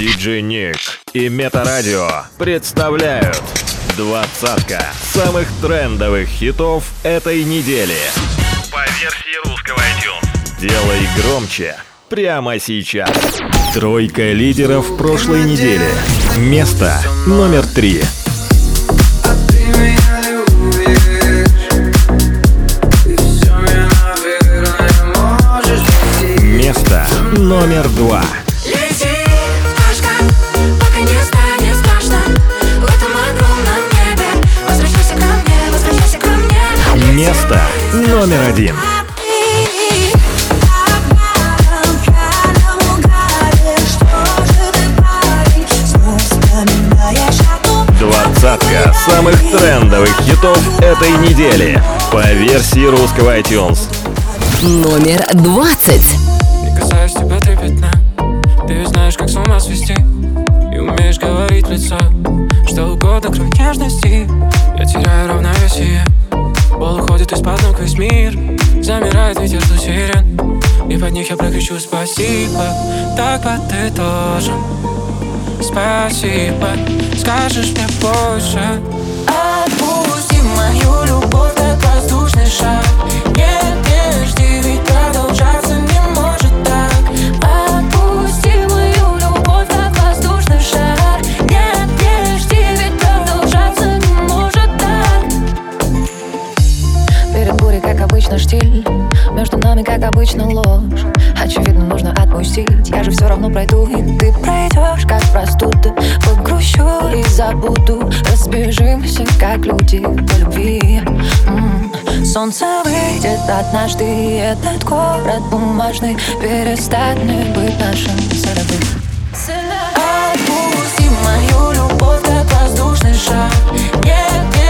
Диджей Ник и Метарадио представляют двадцатка самых трендовых хитов этой недели. По версии русского iTunes. Делай громче прямо сейчас. Тройка лидеров прошлой недели. Место номер три. Место номер два. Место номер один. Двадцатка самых трендовых хитов этой недели по версии русского iTunes. Номер двадцать. Не касаюсь тебя трепетно Ты ведь знаешь, как с ума свести И умеешь говорить в лицо Что угодно, кроме нежности Я теряю равновесие Пол уходит из-под ног весь мир Замирает ветер до сирен И под них я прокричу спасибо Так вот ты тоже Спасибо. Скажешь мне больше Отпусти мою любовь, как воздушный шар. Нет, обычно, штиль Между нами, как обычно, ложь. Очевидно, нужно отпустить. Я же все равно пройду, и ты пройдешь Как простуда. Погрущу и забуду. Разбежимся, как люди по любви. М. Солнце выйдет однажды и Этот город бумажный Перестанет быть нашим садовым Отпусти мою любовь, как воздушный шар. Нет, не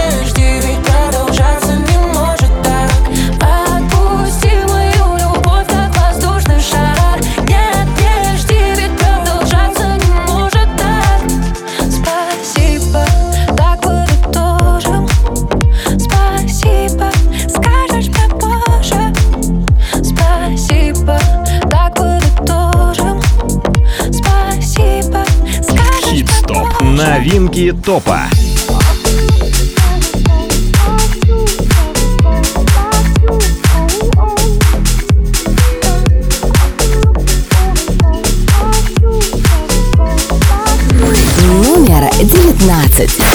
Новинки топа. Номер девятнадцать.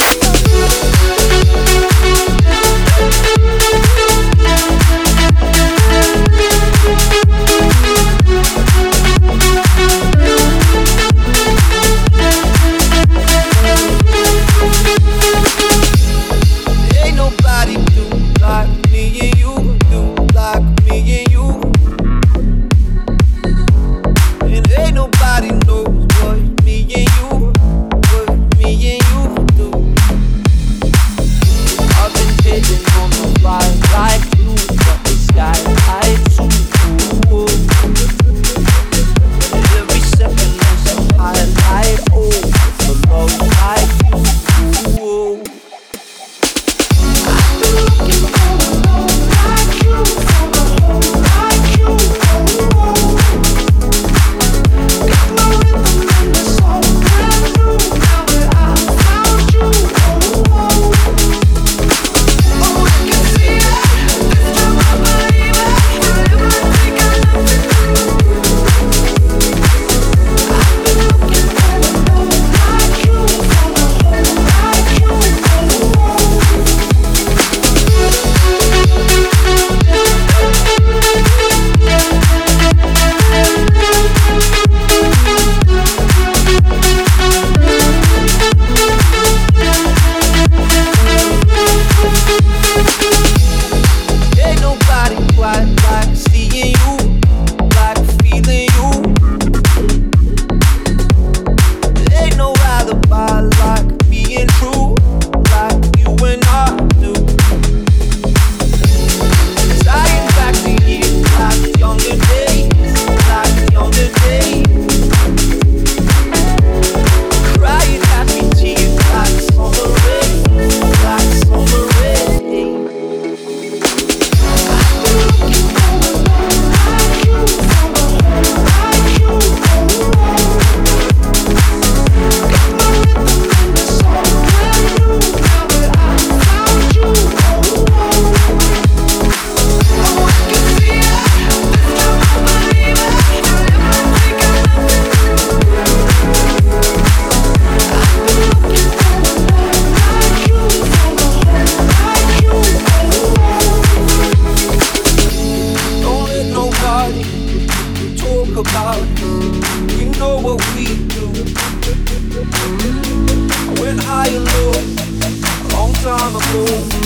I'm a fool.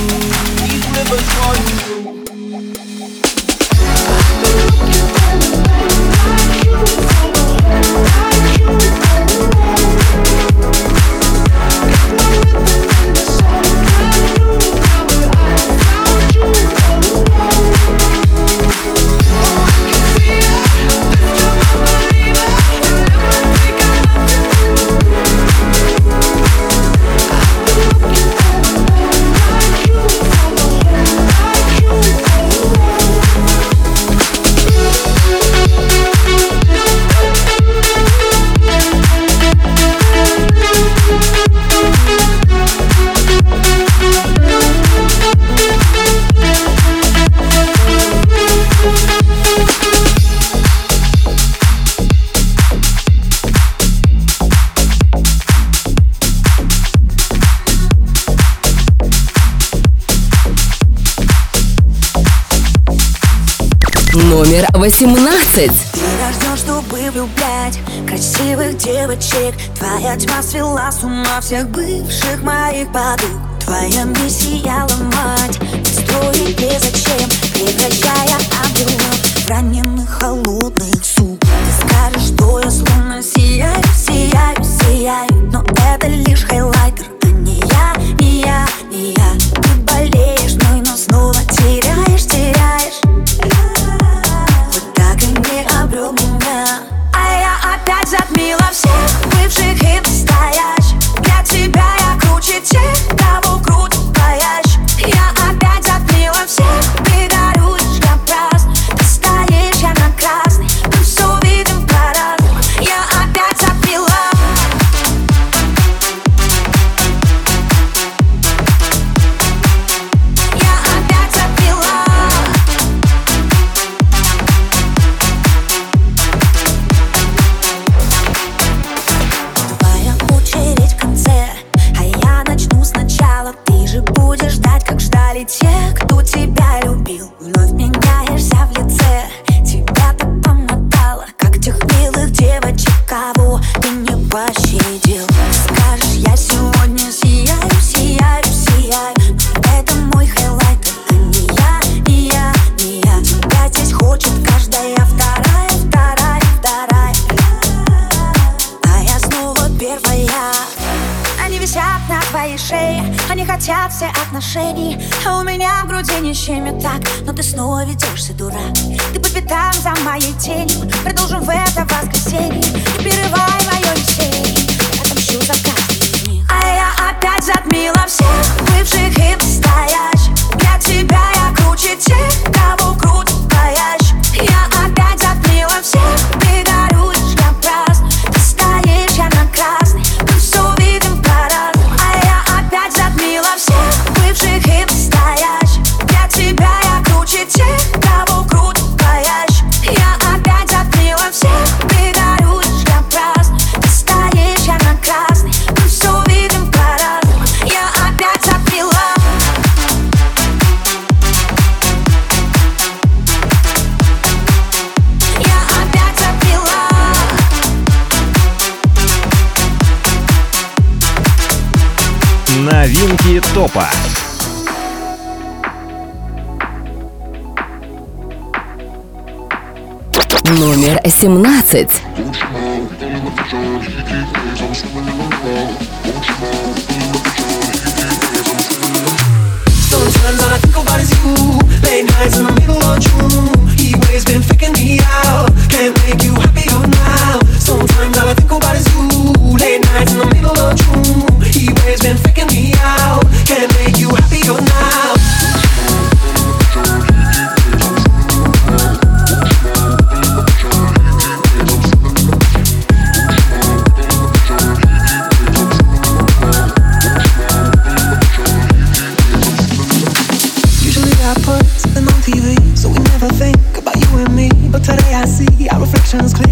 18. Ты рожден, чтобы влюблять красивых девочек. Твоя тьма свела с ума всех бывших моих подруг. Твоя миссия ломать, строить и зачем Превращая ангелов в раннем Новинки топа. Номер 17. Sometimes all I think about is you. Late nights in the middle of June. Heat waves been faking me out. Can't make you happier now. Sometimes all I think about is you. Late nights in the middle of June. it's been freaking me out. Can make you happier now? Usually I put on TV, so we never think about you and me. But today I see our reflections clear.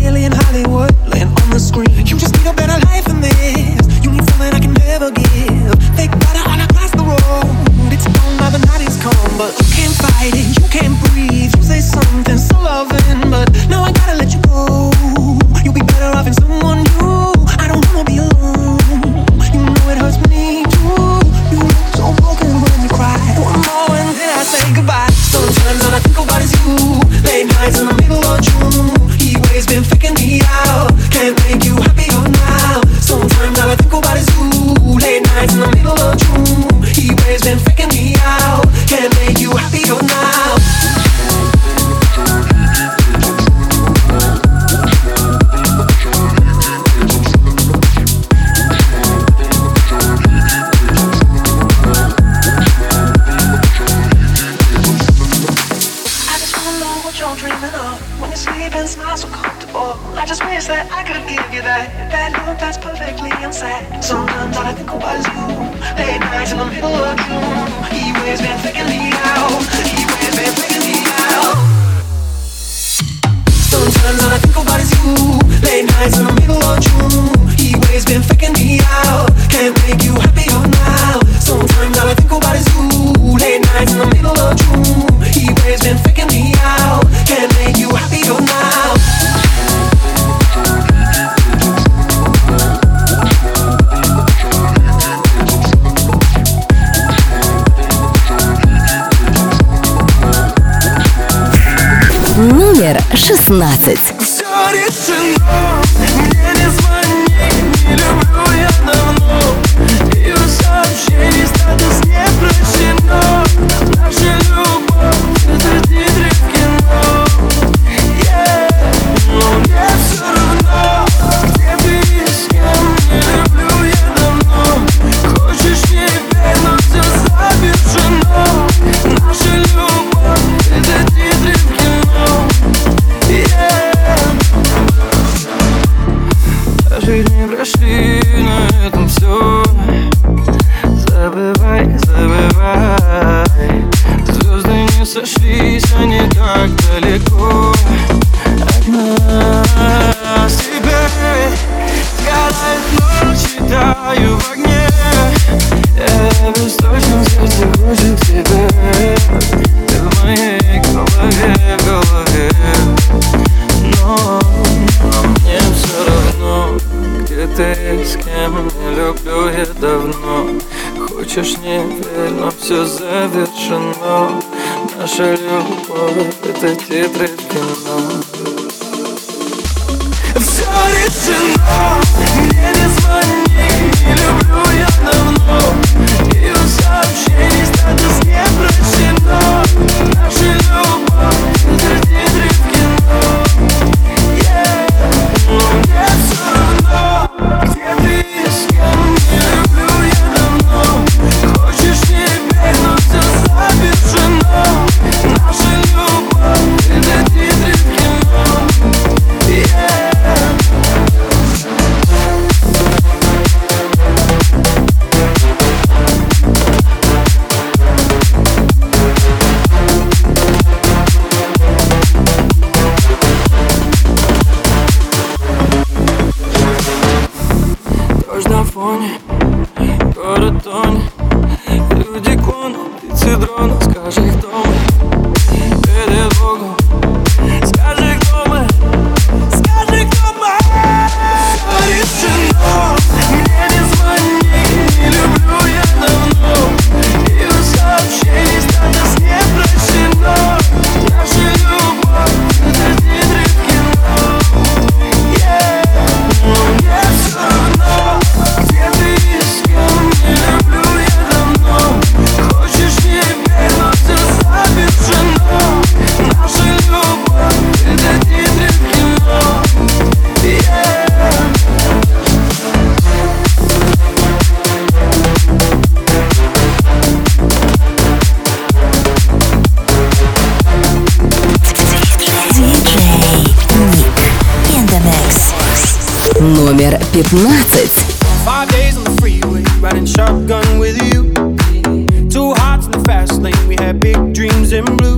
dreaming of. When you're sleeping, smile so comfortable. I just wish that I could give you that, that look that's perfectly inside. Sometimes all I think about is you. Late nights in the middle of June. He waves been figuring me out. He waves been figuring me out. Sometimes all I think about is you. Late nights in the middle of June. He waves been faking me out. Can't make you happier now. Sometimes all I think about is you. Late nights in the middle of June. He ways been faking me out. Can't make you happier now. Номер шестнадцать. Все решено, сошлись, они так далеко. От нас Теперь сгорает ночь, таю в огне. Я бесстрочно в сердце кружу к тебе Ты в моей голове, голове. Но мне все равно, где ты, с кем не люблю я давно. Хочешь не верь, но все завершено Наша любовь — это титры в кино Все решено, мне не звони, не люблю я давно. Ее сообщений статус не прощено 15. Five days on the freeway, riding shotgun with you. Two hearts in the fast lane, we had big dreams blue.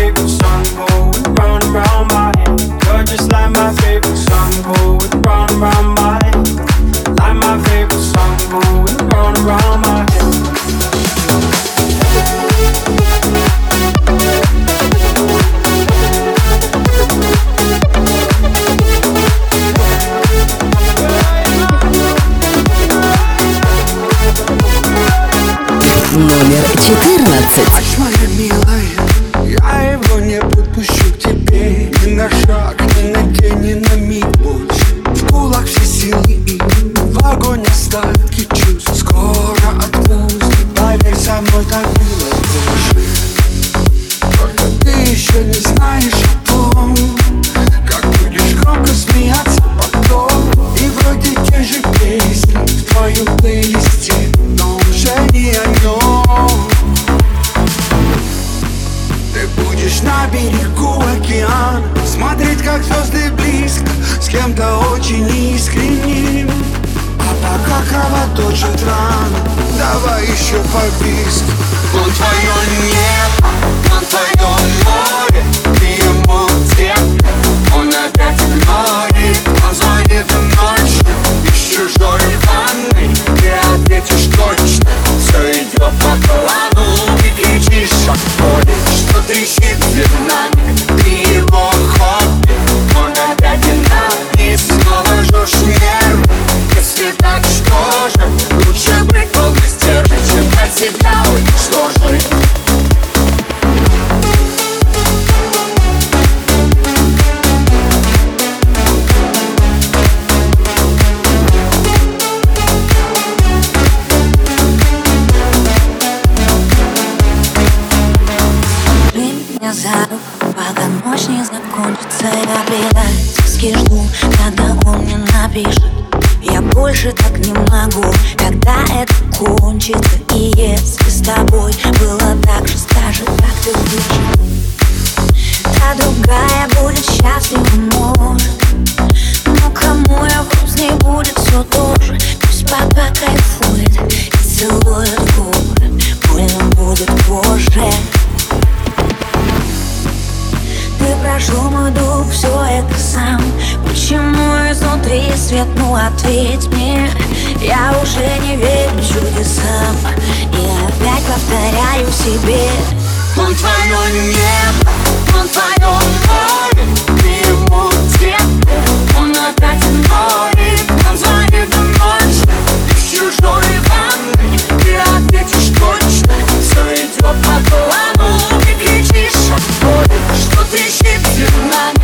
Six. it loud. ответь мне. Я уже не верю чудесам И опять повторяю себе. Он твое небо, он твое море. Ты ему цвет, он опять море Он звонит ночь, ты в чужой ванной. Ты ответишь точно, все идет по плану. Ты кричишь от боли, что трещит земля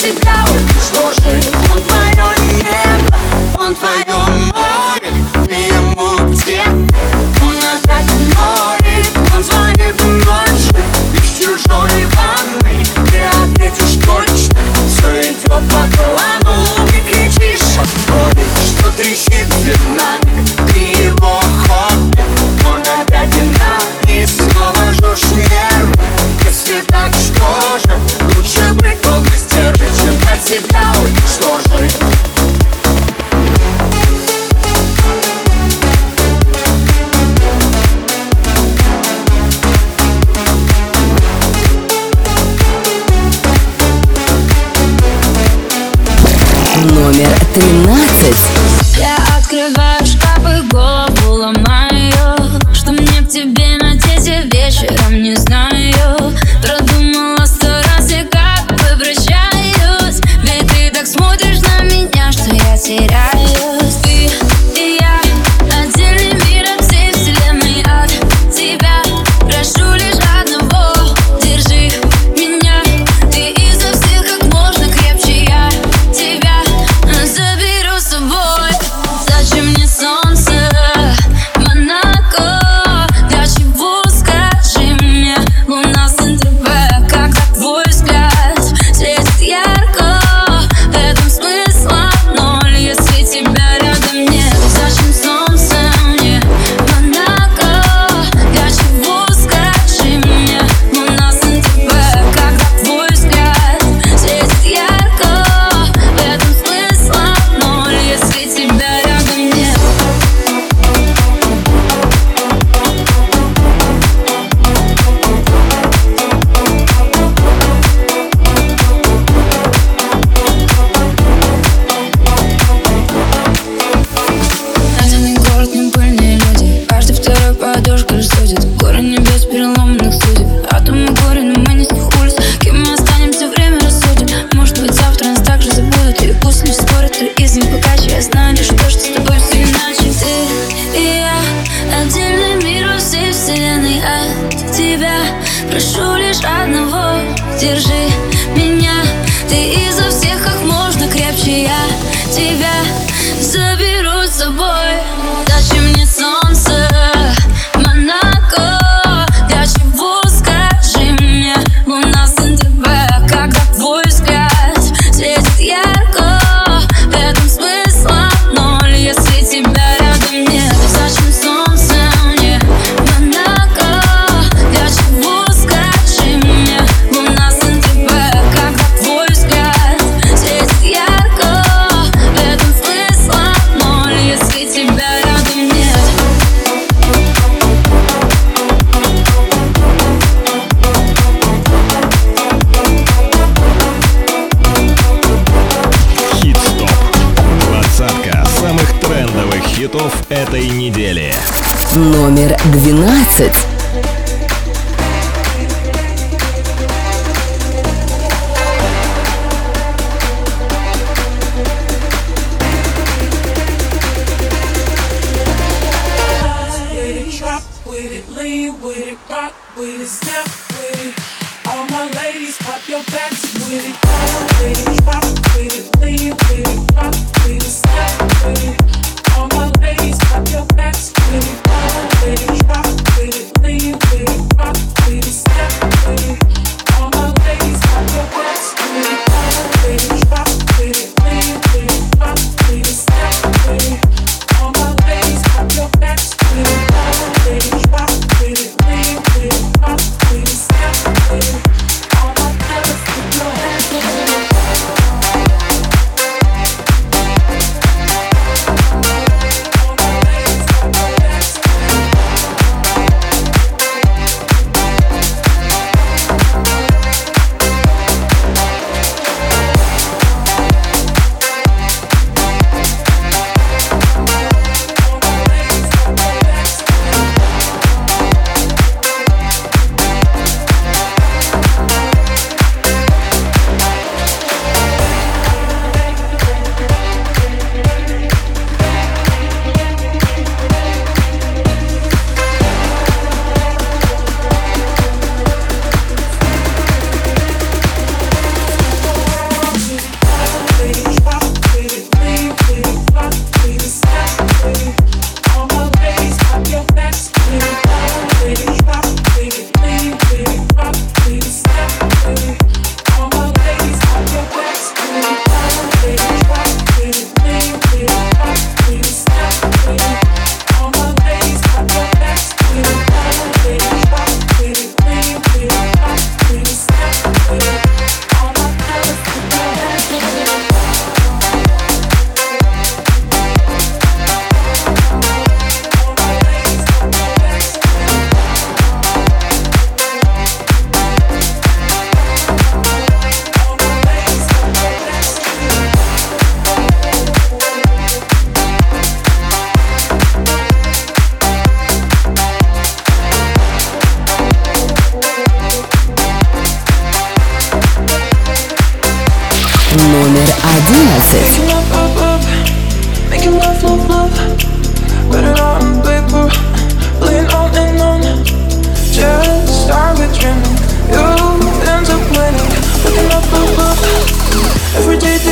тебя Что же он твое небо, он твое море Ты ему где? Он опять в море Он звонит в ночь из чужой ванны Ты ответишь точно, все идет по плану Ты кричишь а от что трещит в Держи недели. Номер 12. номер одиннадцать. Every day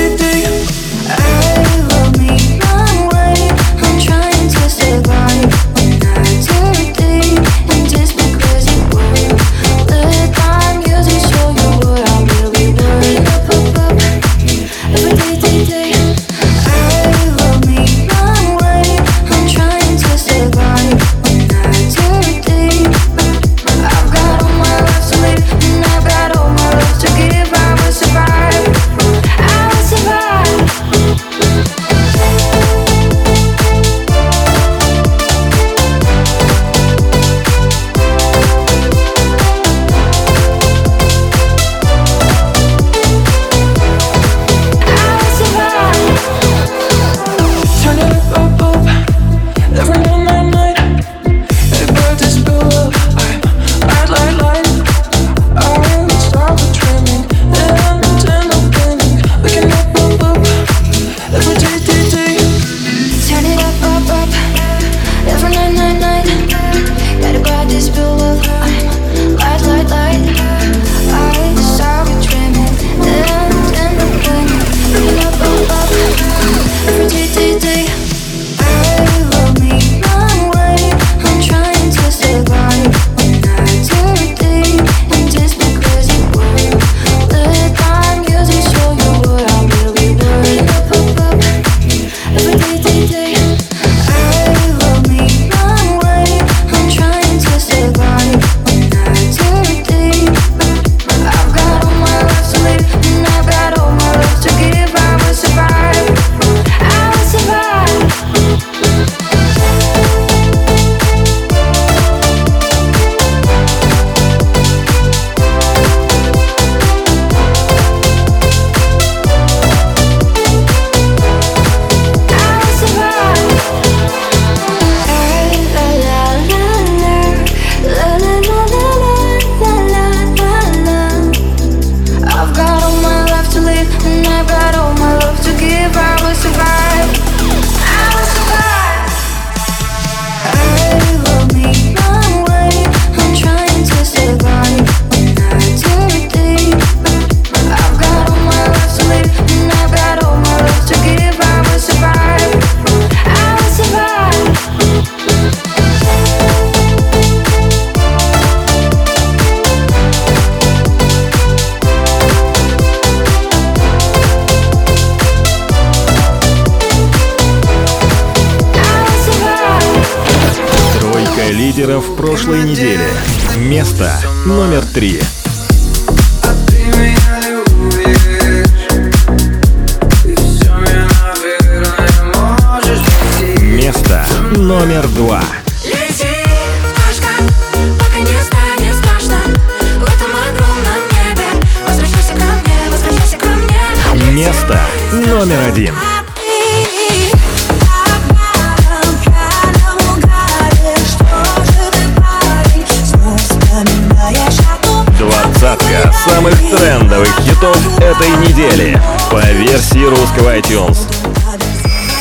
самых трендовых хитов этой недели по версии русского iTunes.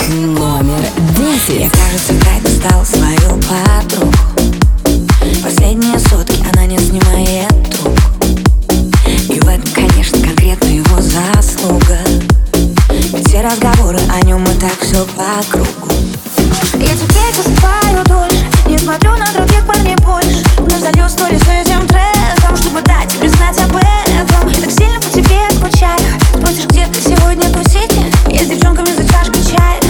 Номер 10. Я, кажется, Кайт достал свою подругу. Последние сутки она не снимает трубку. И в этом, конечно, конкретно его заслуга. Все разговоры о нем и так все вокруг. И с девчонками за чашкой чая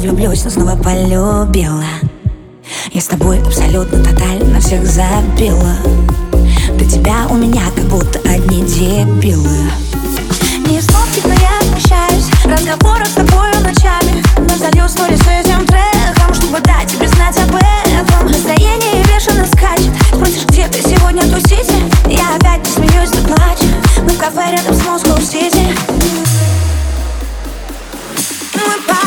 влюблюсь, но снова полюбила. Я с тобой абсолютно тотально всех забила. До тебя у меня как будто одни дебилы. Не из ловких, но я прощаюсь Разговоры с тобою ночами. Но залью сторис этим треком Чтобы дать тебе знать об этом. Настроение бешено скачет. Спросишь, где ты сегодня тусите? Я опять посмеюсь, ты плачешь Мы в кафе рядом с Москвой Сити Мы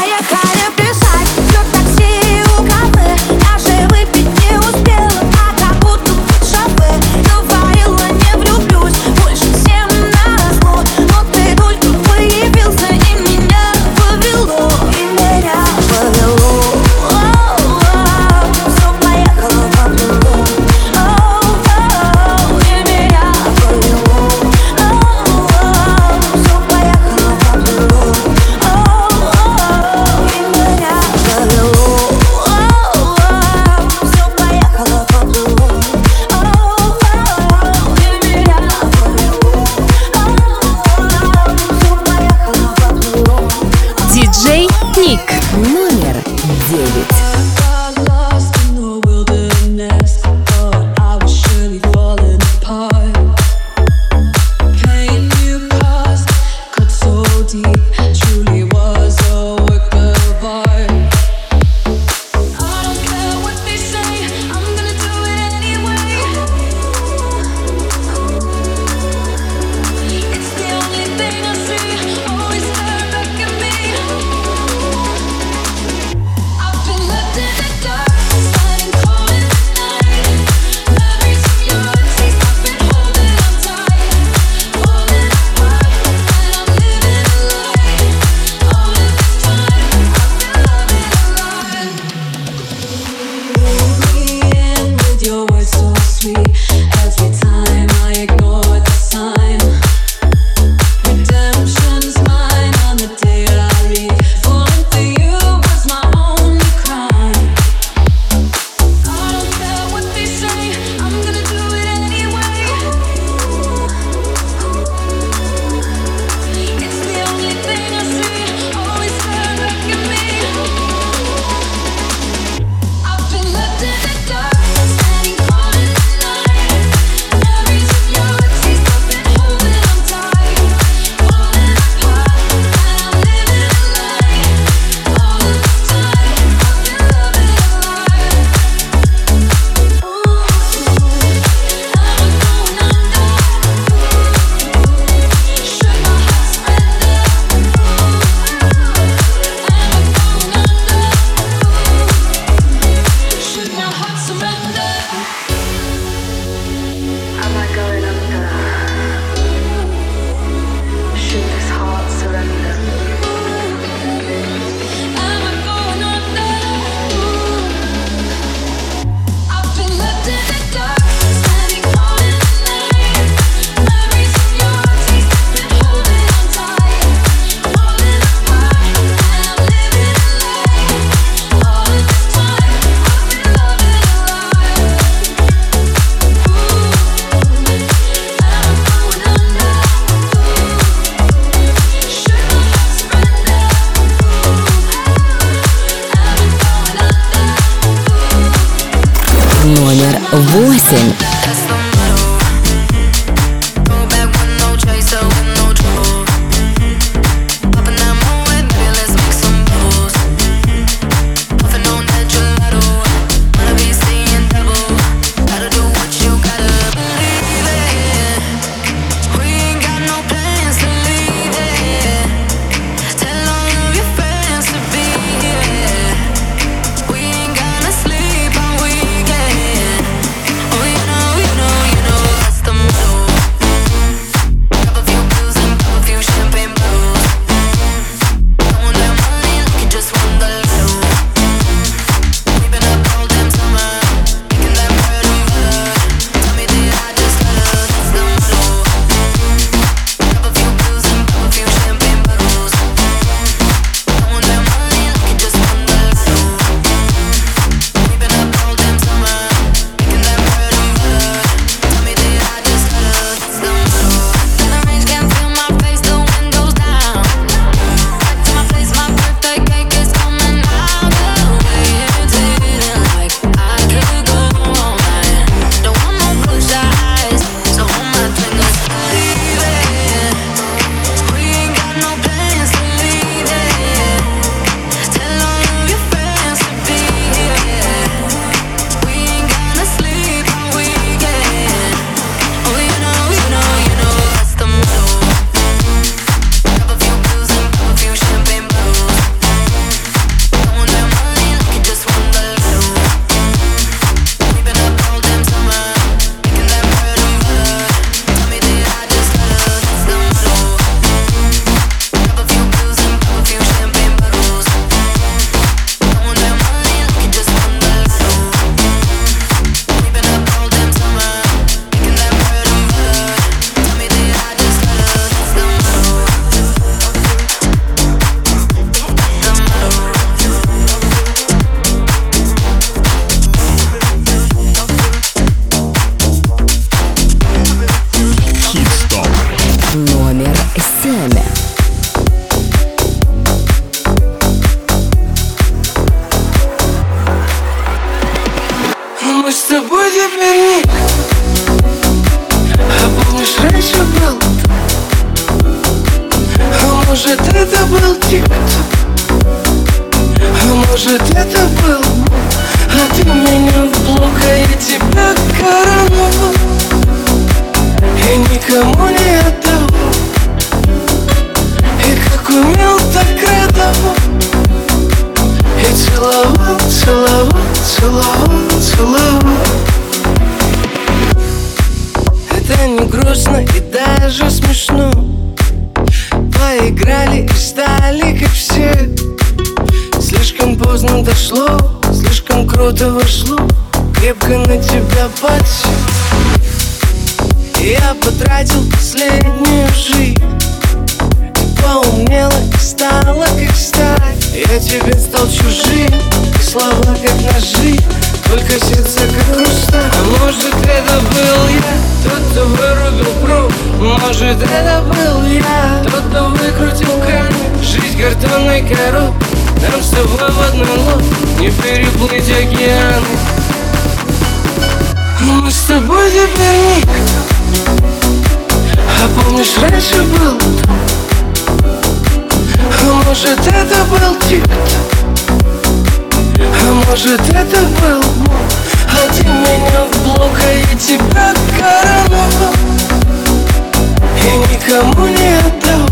никому не отдал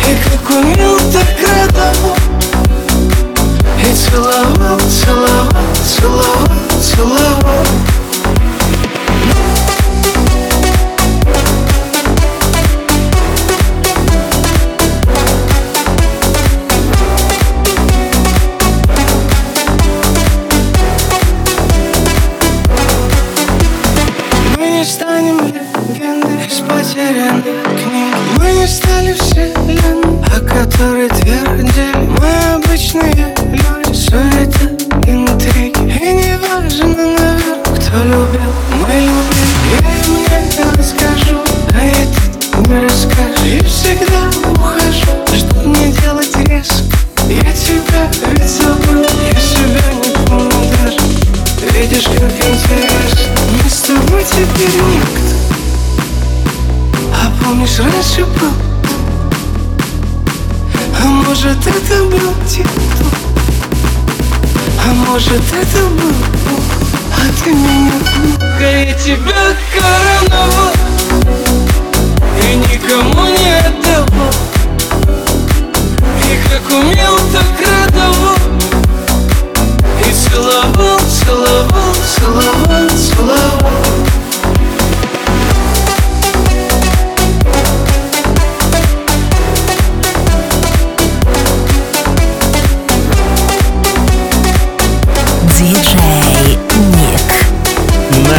И как умел, так радовал И целовал, целовал, целовал, целовал которые твердили Мы обычные люди, суета, интриги. И неважно наверное, кто любил. Мы любили, я им не расскажу А этот не расскажу И всегда ухожу, чтоб не делать резко? Я тебя ведь забыл, я себя не помню даже. Видишь, как интересно. Мы с тобой теперь никто А помнишь, раньше был может это был титул А может это был Бог? А ты меня Я тебя короновал И никому не отдавал И как умел, так радовал И целовал, целовал, целовал, целовал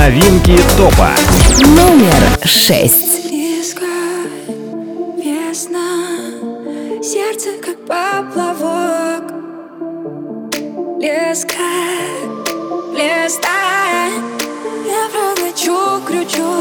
Новинки топа. Номер шесть. Иска, весна, сердце как поплавок Леска, листа, я прокачу крючок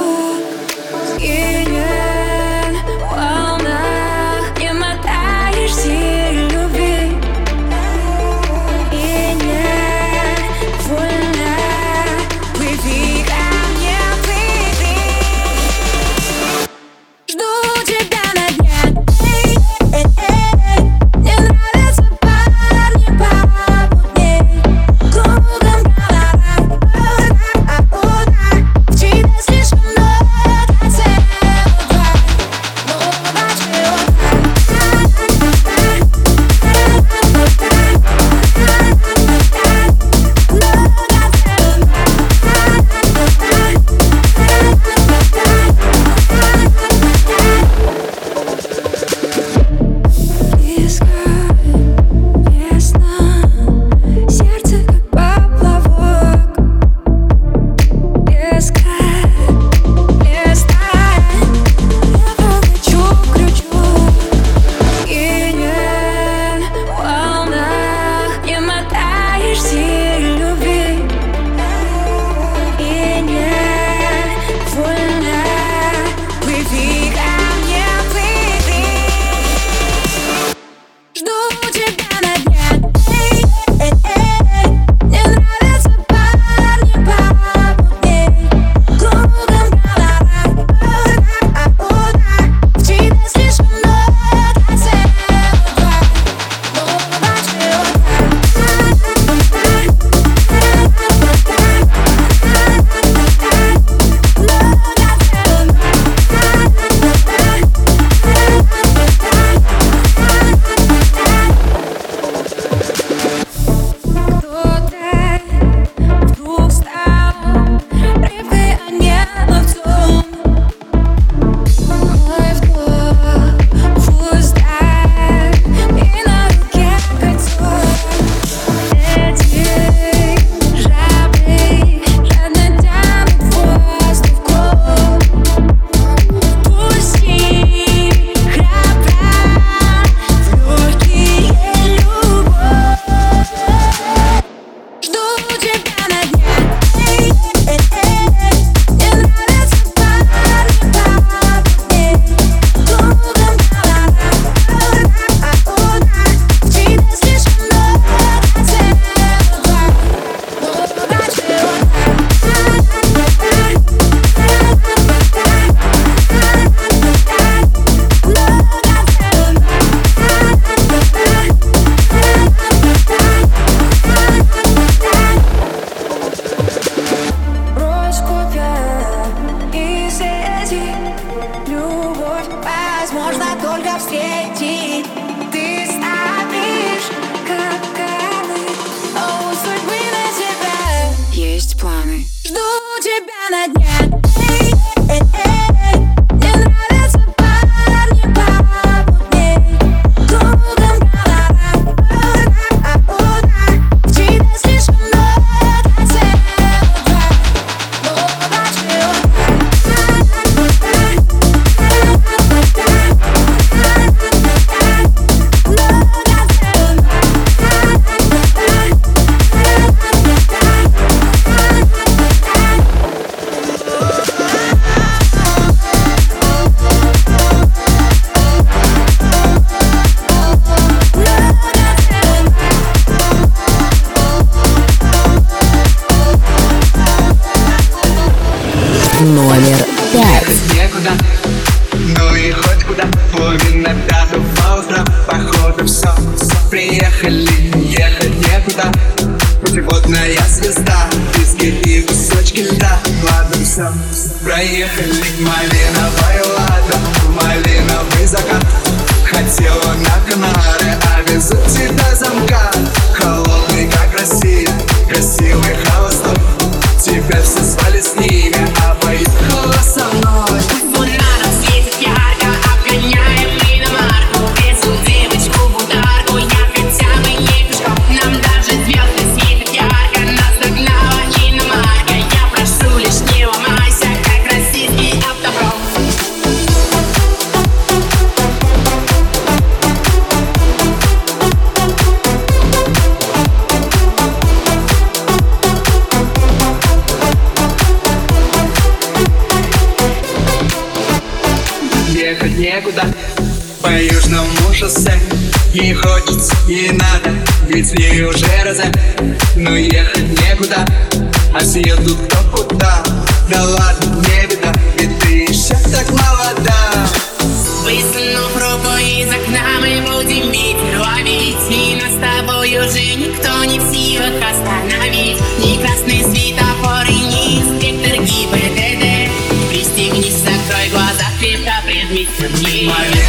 my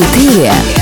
4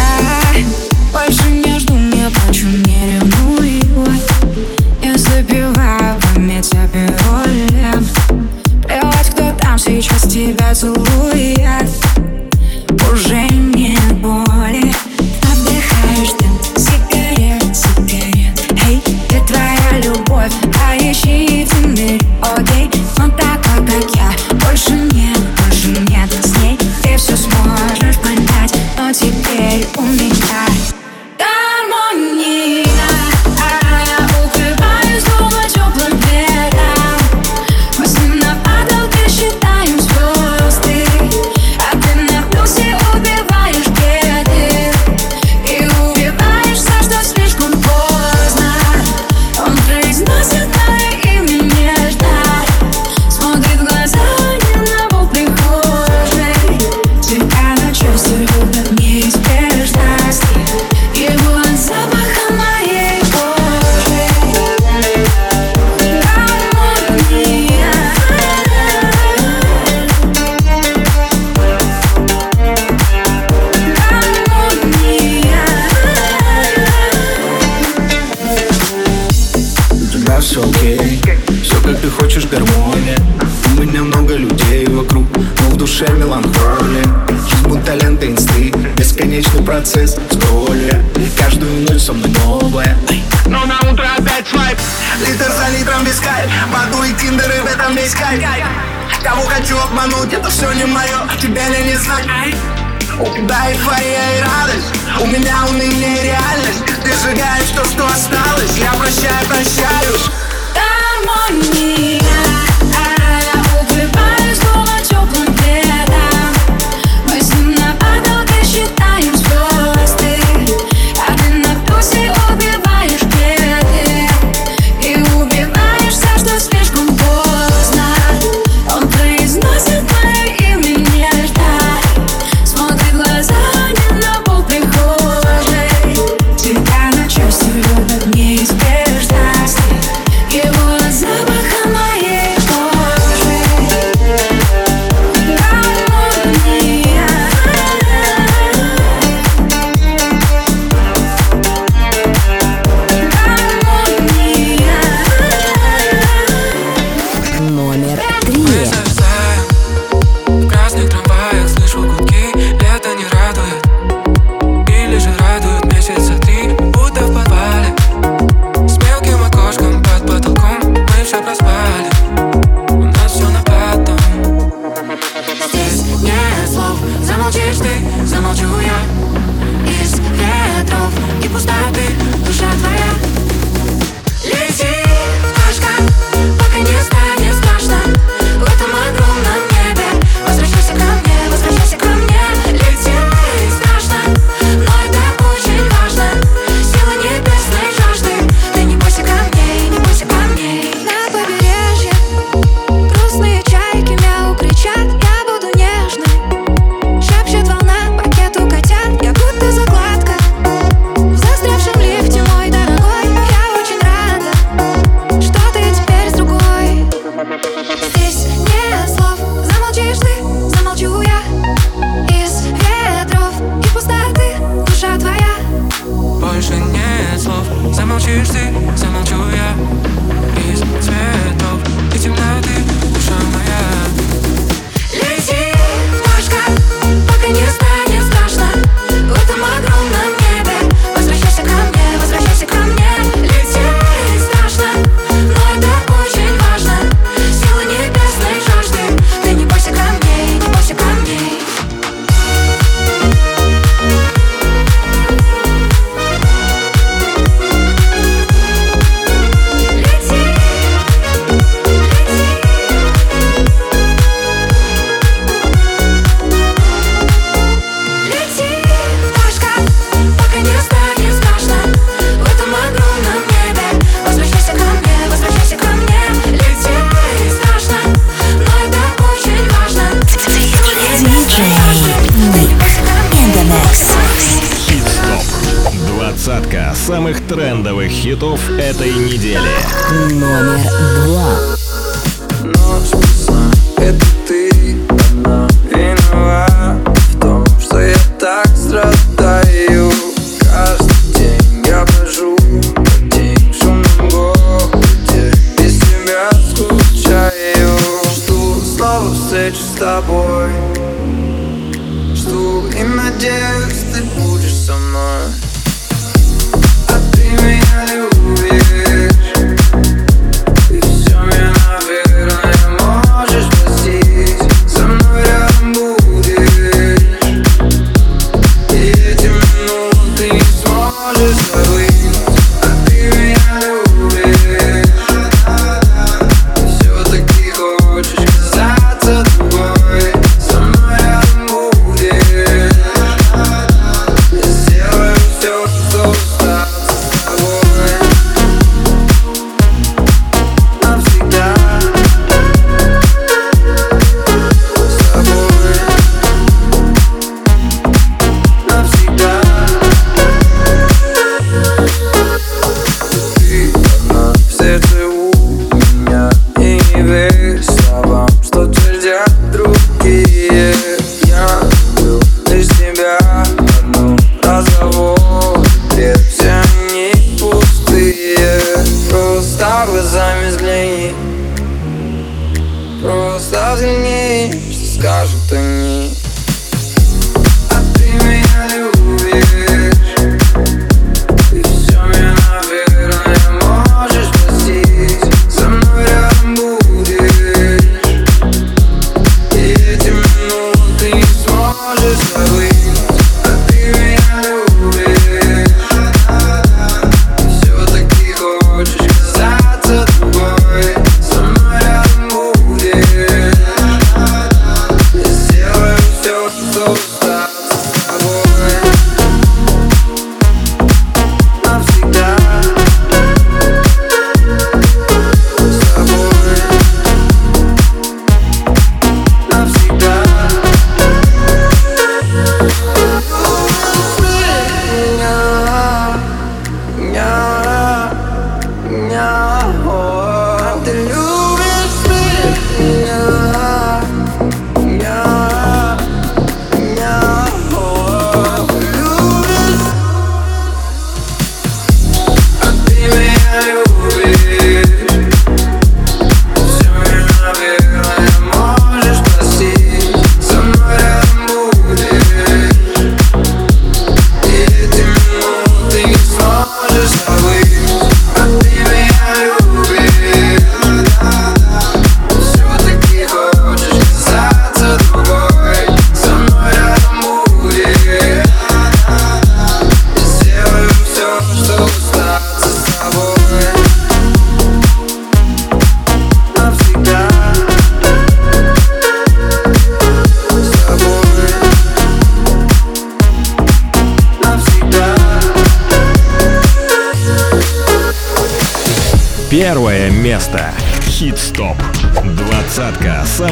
Да, эйфория и радость. У меня уныние реальность. Ты сжигаешь то, что осталось. Я прощаю, прощаюсь. Гармония. самых трендовых хитов этой недели. Номер два.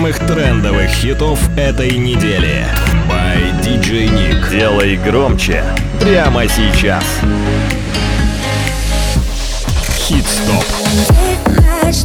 самых трендовых хитов этой недели. By DJ Nick. Делай громче прямо сейчас. Хит-стоп. Ты знаешь,